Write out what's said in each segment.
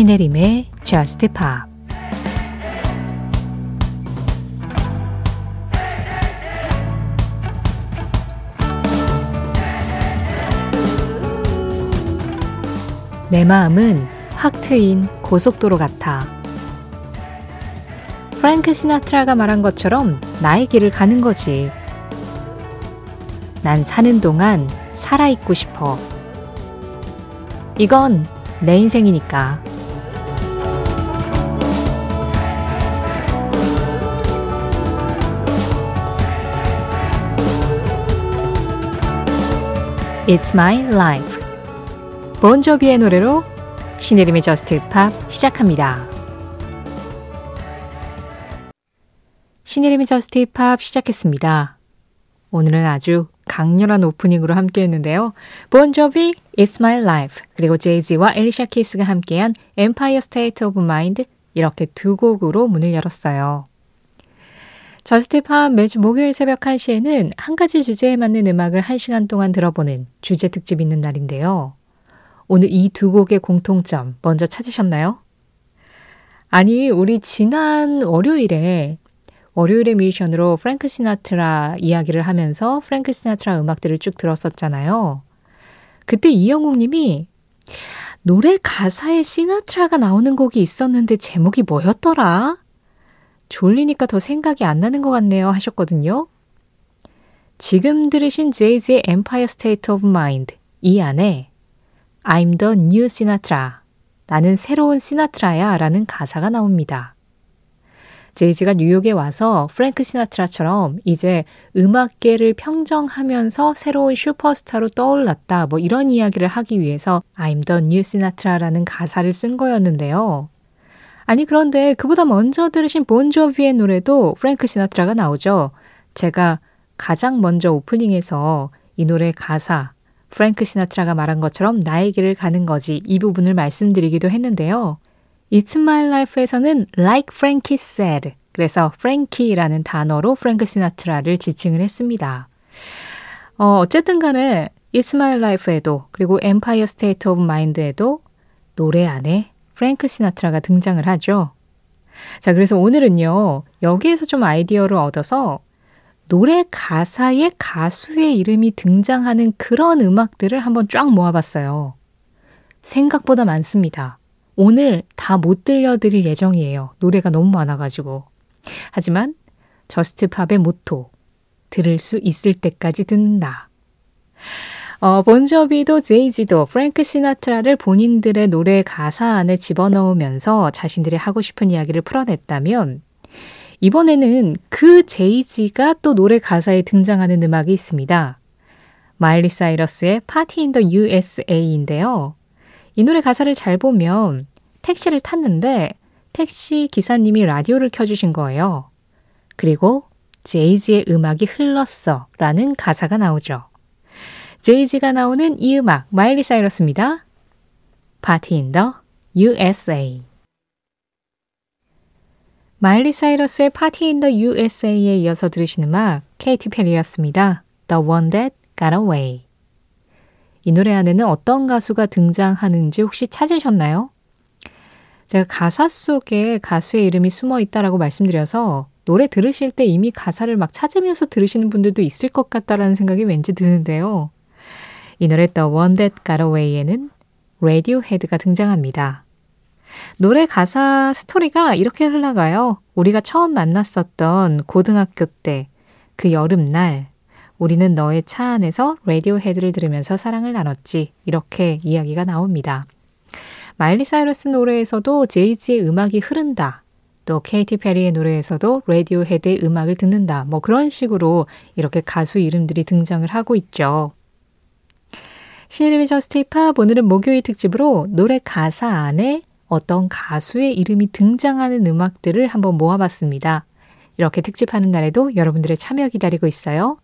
신혜림의 Just Pop 내 마음은 확 트인 고속도로 같아. 프랭크 시나트라가 말한 것처럼 나의 길을 가는 거지. 난 사는 동안 살아있고 싶어. 이건 내 인생이니까. It's my life. 본조비의 노래로 신혜림의 Just Pop 시작합니다. 신혜림의 Just Pop 시작했습니다. 오늘은 아주 강렬한 오프닝으로 함께 했는데요. 본조비, It's My Life, 그리고 제이지와 엘리샤 키스가 함께한 Empire State of Mind 이렇게 두 곡으로 문을 열었어요. Just Pop 매주 목요일 새벽 1시에는 한 가지 주제에 맞는 음악을 1시간 동안 들어보는 주제 특집 있는 날인데요. 오늘 이 두 곡의 공통점 먼저 찾으셨나요? 아니, 우리 지난 월요일에 월요일의 뮤지션으로 프랭크 시나트라 이야기를 하면서 프랭크 시나트라 음악들을 쭉 들었었잖아요. 그때 이영국 님이 노래 가사에 시나트라가 나오는 곡이 있었는데 제목이 뭐였더라? 졸리니까 더 생각이 안 나는 것 같네요 하셨거든요. 지금 들으신 제이즈의 Empire State of Mind 이 안에 I'm the new Sinatra 나는 새로운 시나트라야 라는 가사가 나옵니다. 제이지가 뉴욕에 와서 프랭크 시나트라처럼 이제 음악계를 평정하면서 새로운 슈퍼스타로 떠올랐다. 뭐 이런 이야기를 하기 위해서 I'm the new Sinatra라는 가사를 쓴 거였는데요. 아니 그런데 그보다 먼저 들으신 본조비의 노래도 프랭크 시나트라가 나오죠. 제가 가장 먼저 오프닝에서 이 노래 가사 프랭크 시나트라가 말한 것처럼 나의 길을 가는 거지 이 부분을 말씀드리기도 했는데요. It's My Life에서는 Like Frankie Said 그래서 프랭키라는 단어로 프랭크 시나트라를 지칭을 했습니다. 어, 어쨌든 간에 It's My Life에도 그리고 Empire State of Mind에도 노래 안에 프랭크 시나트라가 등장을 하죠. 자, 그래서 오늘은요, 여기에서 좀 아이디어를 얻어서 노래 가사에 가수의 이름이 등장하는 그런 음악들을 한번 쫙 모아봤어요. 생각보다 많습니다. 오늘 다 못 들려드릴 예정이에요. 노래가 너무 많아가지고. 하지만 Just Pop의 모토, 들을 수 있을 때까지 듣는다. 어, 본조비도 제이지도 프랭크 시나트라를 본인들의 노래 가사 안에 집어넣으면서 자신들이 하고 싶은 이야기를 풀어냈다면 이번에는 그 제이지가 또 노래 가사에 등장하는 음악이 있습니다. 마일리 사이러스의 Party in the USA인데요. 이 노래 가사를 잘 보면 택시를 탔는데 택시 기사님이 라디오를 켜주신 거예요. 그리고 제이지의 음악이 흘렀어 라는 가사가 나오죠. 제이지가 나오는 이 음악 마일리 사이러스입니다. Party in the USA 마일리 사이러스의 Party in the USA에 이어서 들으신 음악 케이티 페리였습니다. The One That Got Away 이 노래 안에는 어떤 가수가 등장하는지 혹시 찾으셨나요? 제가 가사 속에 가수의 이름이 숨어 있다라고 말씀드려서 노래 들으실 때 이미 가사를 막 찾으면서 들으시는 분들도 있을 것 같다라는 생각이 왠지 드는데요. 이 노래 That Got Away에는 Radiohead가 등장합니다. 노래 가사 스토리가 이렇게 흘러가요. 우리가 처음 만났었던 고등학교 때 그 여름날 우리는 너의 차 안에서 Radiohead를 들으면서 사랑을 나눴지. 이렇게 이야기가 나옵니다. 마일리 사이러스 노래에서도 제이지의 음악이 흐른다. 또 케이티 페리의 노래에서도 Radiohead의 음악을 듣는다. 뭐 그런 식으로 이렇게 가수 이름들이 등장을 하고 있죠. 신혜림의 Just Pop 오늘은 목요일 특집으로 노래 가사 안에 어떤 가수의 이름이 등장하는 음악들을 한번 모아봤습니다. 이렇게 특집하는 날에도 여러분들의 참여 기다리고 있어요.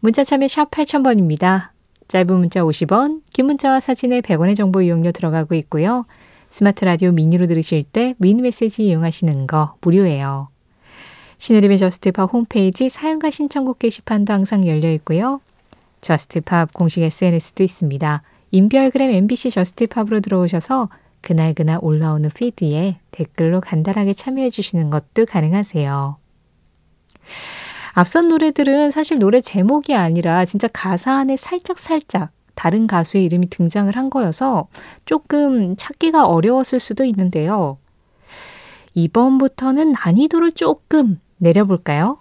문자 참여 샵 8000번입니다. 짧은 문자 50원, 긴 문자와 사진에 100원의 정보 이용료 들어가고 있고요. 스마트 라디오 미니로 들으실 때 미니 메시지 이용하시는 거 무료예요. 신혜림의 Just Pop 홈페이지 사연과 신청곡 게시판도 항상 열려 있고요. Just Pop 공식 SNS도 있습니다. 인별그램 MBC Just Pop으로 들어오셔서 그날그날 올라오는 피드에 댓글로 간단하게 참여해 주시는 것도 가능하세요. 앞선 노래들은 사실 노래 제목이 아니라 진짜 가사 안에 살짝살짝 다른 가수의 이름이 등장을 한 거여서 조금 찾기가 어려웠을 수도 있는데요. 이번부터는 난이도를 조금 내려볼까요?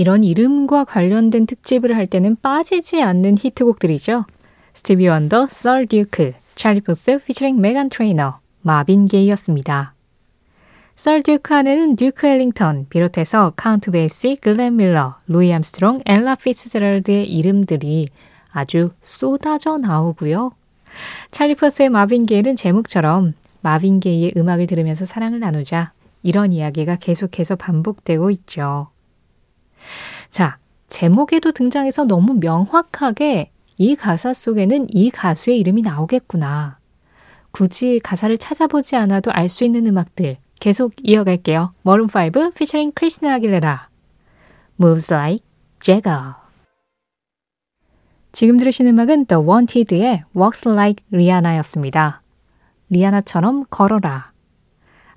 이런 이름과 관련된 특집을 할 때는 빠지지 않는 히트곡들이죠. 스티비 원더, Sir Duke, 찰리 푸스 피처링 메간 트레이너, 마빈 게이였습니다. Sir Duke 안에는 듀크 엘링턴 비롯해서 카운트 베이시, 글렌 밀러, 루이 암스트롱, 엘라 피츠제럴드의 이름들이 아주 쏟아져 나오고요. 찰리 푸스의 마빈 게이는 제목처럼 마빈 게이의 음악을 들으면서 사랑을 나누자 이런 이야기가 계속해서 반복되고 있죠. 자, 제목에도 등장해서 너무 명확하게 이 가사 속에는 이 가수의 이름이 나오겠구나. 굳이 가사를 찾아보지 않아도 알 수 있는 음악들 계속 이어갈게요. Maroon 5 featuring 크리스티나 아길레라 Moves Like Jagger 지금 들으신 음악은 The Wanted의 Walks Like Rihanna였습니다. 리아나처럼 걸어라.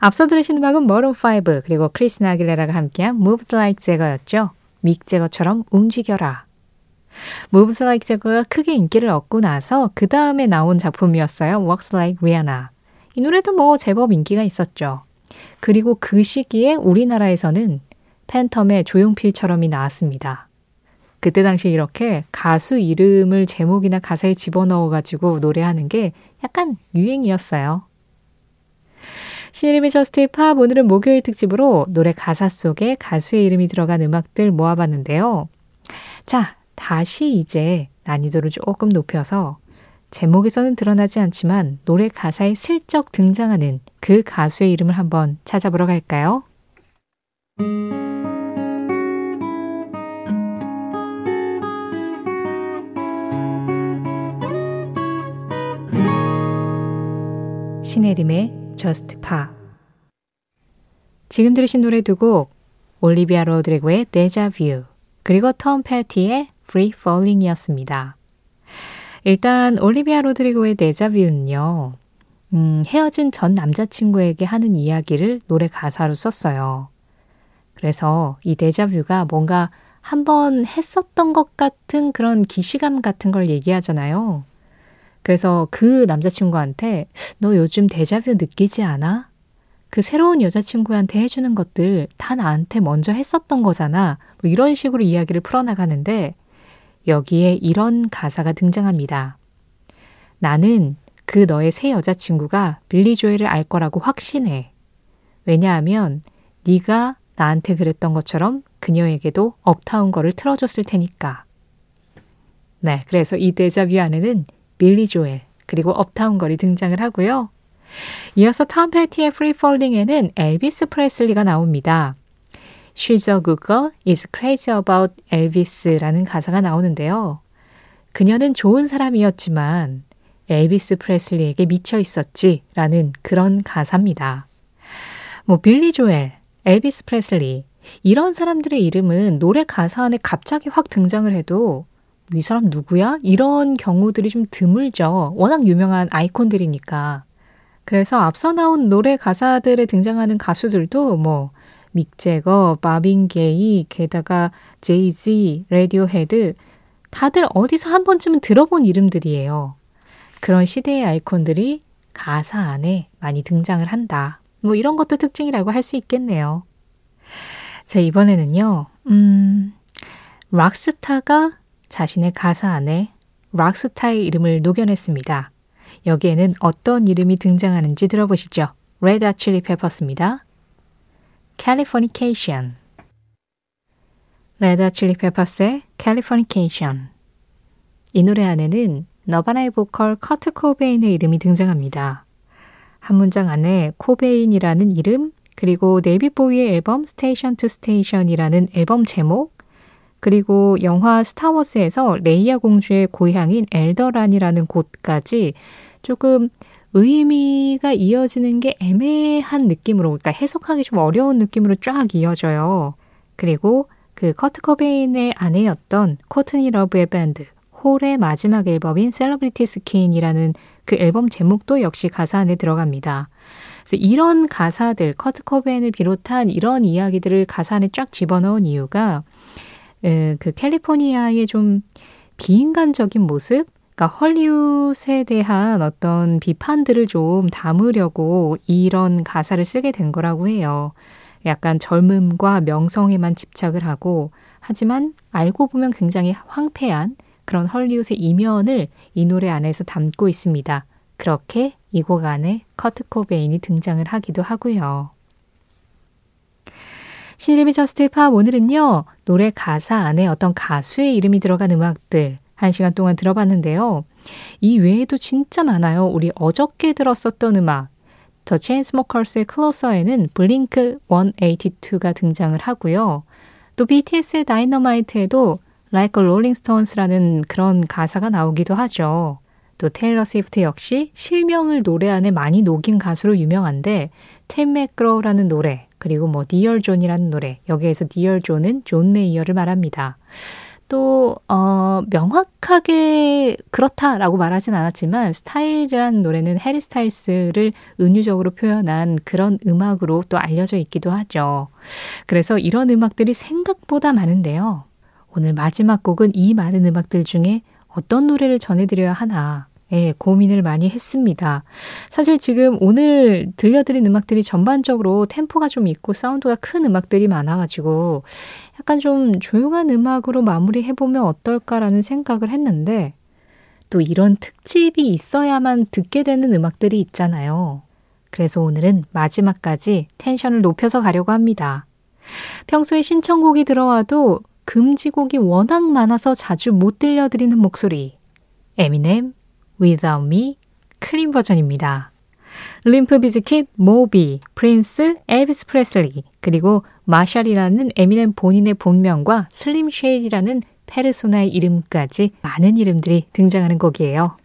앞서 들으신 음악은 Maroon 5 그리고 크리스티나 아길레라가 함께한 Moves Like Jagger였죠. 믹 재거처럼 움직여라. Moves Like Jagger가 크게 인기를 얻고 나서 그 다음에 나온 작품이었어요. Walks Like Rihanna. 이 노래도 뭐 제법 인기가 있었죠. 그리고 그 시기에 우리나라에서는 팬텀의 조용필처럼이 나왔습니다. 그때 당시 이렇게 가수 이름을 제목이나 가사에 집어넣어가지고 노래하는 게 약간 유행이었어요. 신혜림의 Just Pop 오늘은 목요일 특집으로 노래 가사 속에 가수의 이름이 들어간 음악들 모아봤는데요. 자, 다시 이제 난이도를 조금 높여서 제목에서는 드러나지 않지만 노래 가사에 슬쩍 등장하는 그 가수의 이름을 한번 찾아보러 갈까요? 신혜림의 Just Pa 지금 들으신 노래 두 곡 올리비아 로드리고의 Vu 그리고 톰 패티의 Free Falling이었습니다. 일단 올리비아 로드리고의 데자뷰는요. 음, 헤어진 전 남자친구에게 하는 이야기를 노래 가사로 썼어요. 그래서 이 데자뷰가 뭔가 한번 했었던 것 같은 그런 기시감 같은 걸 얘기하잖아요. 그래서 그 남자친구한테 너 요즘 데자뷰 느끼지 않아? 그 새로운 여자친구한테 해주는 것들 다 나한테 먼저 했었던 거잖아. 뭐 이런 식으로 이야기를 풀어나가는데 여기에 이런 가사가 등장합니다. 나는 그 너의 새 여자친구가 빌리 조엘을 알 거라고 확신해. 왜냐하면 네가 나한테 그랬던 것처럼 그녀에게도 업타운 거를 틀어줬을 테니까. 네, 그래서 이 데자뷰 안에는 빌리 조엘 그리고 Uptown Girl이 등장을 하고요. 이어서 탐 페티의 Free Falling에는 엘비스 프레슬리가 나옵니다. She's a good girl, is crazy about Elvis라는 가사가 나오는데요. 그녀는 좋은 사람이었지만 엘비스 프레슬리에게 미쳐 있었지라는 그런 가사입니다. 뭐 빌리 조엘, 엘비스 프레슬리 이런 사람들의 이름은 노래 가사 안에 갑자기 확 등장을 해도 이 사람 누구야? 이런 경우들이 좀 드물죠. 워낙 유명한 아이콘들이니까. 그래서 앞서 나온 노래 가사들에 등장하는 가수들도 뭐 믹 재거, 마빈 게이, 게다가 제이지, 레디오헤드 다들 어디서 한 번쯤은 들어본 이름들이에요. 그런 시대의 아이콘들이 가사 안에 많이 등장을 한다. 뭐 이런 것도 특징이라고 할 수 있겠네요. 자, 이번에는요, 음, 락스타가 자신의 가사 안에 락스타의 이름을 녹여냈습니다. 여기에는 어떤 이름이 등장하는지 들어보시죠. Red Hot Chili Peppers입니다. Californication Red Hot Chili Peppers의 Californication 이 노래 안에는 Nirvana의 보컬 커트 코베인의 이름이 등장합니다. 한 문장 안에 코베인이라는 이름 그리고 데이비드 보위의 앨범 Station to Station이라는 앨범 제목 그리고 영화 스타워즈에서 레이아 공주의 고향인 앨더란이라는 곳까지 조금 의미가 이어지는 게 애매한 느낌으로, 그러니까 해석하기 좀 어려운 느낌으로 쫙 이어져요. 그리고 그 커트 코베인의 아내였던 코트니 러브의 밴드 Hole의 마지막 앨범인 Celebrity Skin이라는 그 앨범 제목도 역시 가사 안에 들어갑니다. 그래서 이런 가사들, 커트 코베인을 비롯한 이런 이야기들을 가사 안에 쫙 집어넣은 이유가 그 캘리포니아의 좀 비인간적인 모습, 그러니까 헐리우드에 대한 어떤 비판들을 좀 담으려고 이런 가사를 쓰게 된 거라고 해요. 약간 젊음과 명성에만 집착을 하고 하지만 알고 보면 굉장히 황폐한 그런 헐리우드의 이면을 이 노래 안에서 담고 있습니다. 그렇게 이 곡 안에 커트 코베인이 등장을 하기도 하고요. 신혜림의 JUST POP 오늘은요. 노래 가사 안에 어떤 가수의 이름이 들어간 음악들 한 시간 동안 들어봤는데요. 이 외에도 진짜 많아요. 우리 어저께 들었었던 음악. The Chainsmokers의 Closer에는 Blink 182가 등장을 하고요. 또 BTS의 다이너마이트에도 Like a Rolling Stones라는 그런 가사가 나오기도 하죠. 또 테일러 스위프트 역시 실명을 노래 안에 많이 녹인 가수로 유명한데 Tim McGraw라는 노래 그리고 뭐 Dear John이라는 노래 여기에서 Dear John은 존 메이어를 말합니다. 또, 어, 명확하게 그렇다라고 말하진 않았지만, 스타일이라는 노래는 해리 스타일스를 은유적으로 표현한 그런 음악으로 또 알려져 있기도 하죠. 그래서 이런 음악들이 생각보다 많은데요. 오늘 마지막 곡은 이 많은 음악들 중에 어떤 노래를 전해드려야 하나, 예, 고민을 많이 했습니다. 사실 지금 오늘 들려드린 음악들이 전반적으로 템포가 좀 있고 사운드가 큰 음악들이 많아가지고 약간 좀 조용한 음악으로 마무리해보면 어떨까라는 생각을 했는데 또 이런 특집이 있어야만 듣게 되는 음악들이 있잖아요. 그래서 오늘은 마지막까지 텐션을 높여서 가려고 합니다. 평소에 신청곡이 들어와도 금지곡이 워낙 많아서 자주 못 들려드리는 목소리. 에미넴, Without Me, clean 버전입니다. Limp Bizkit, 모비, 프린스, 엘비스 프레슬리, 그리고 마샬이라는 에미넴 본인의 본명과 Slim Shady라는 페르소나의 이름까지 많은 이름들이 등장하는 곡이에요.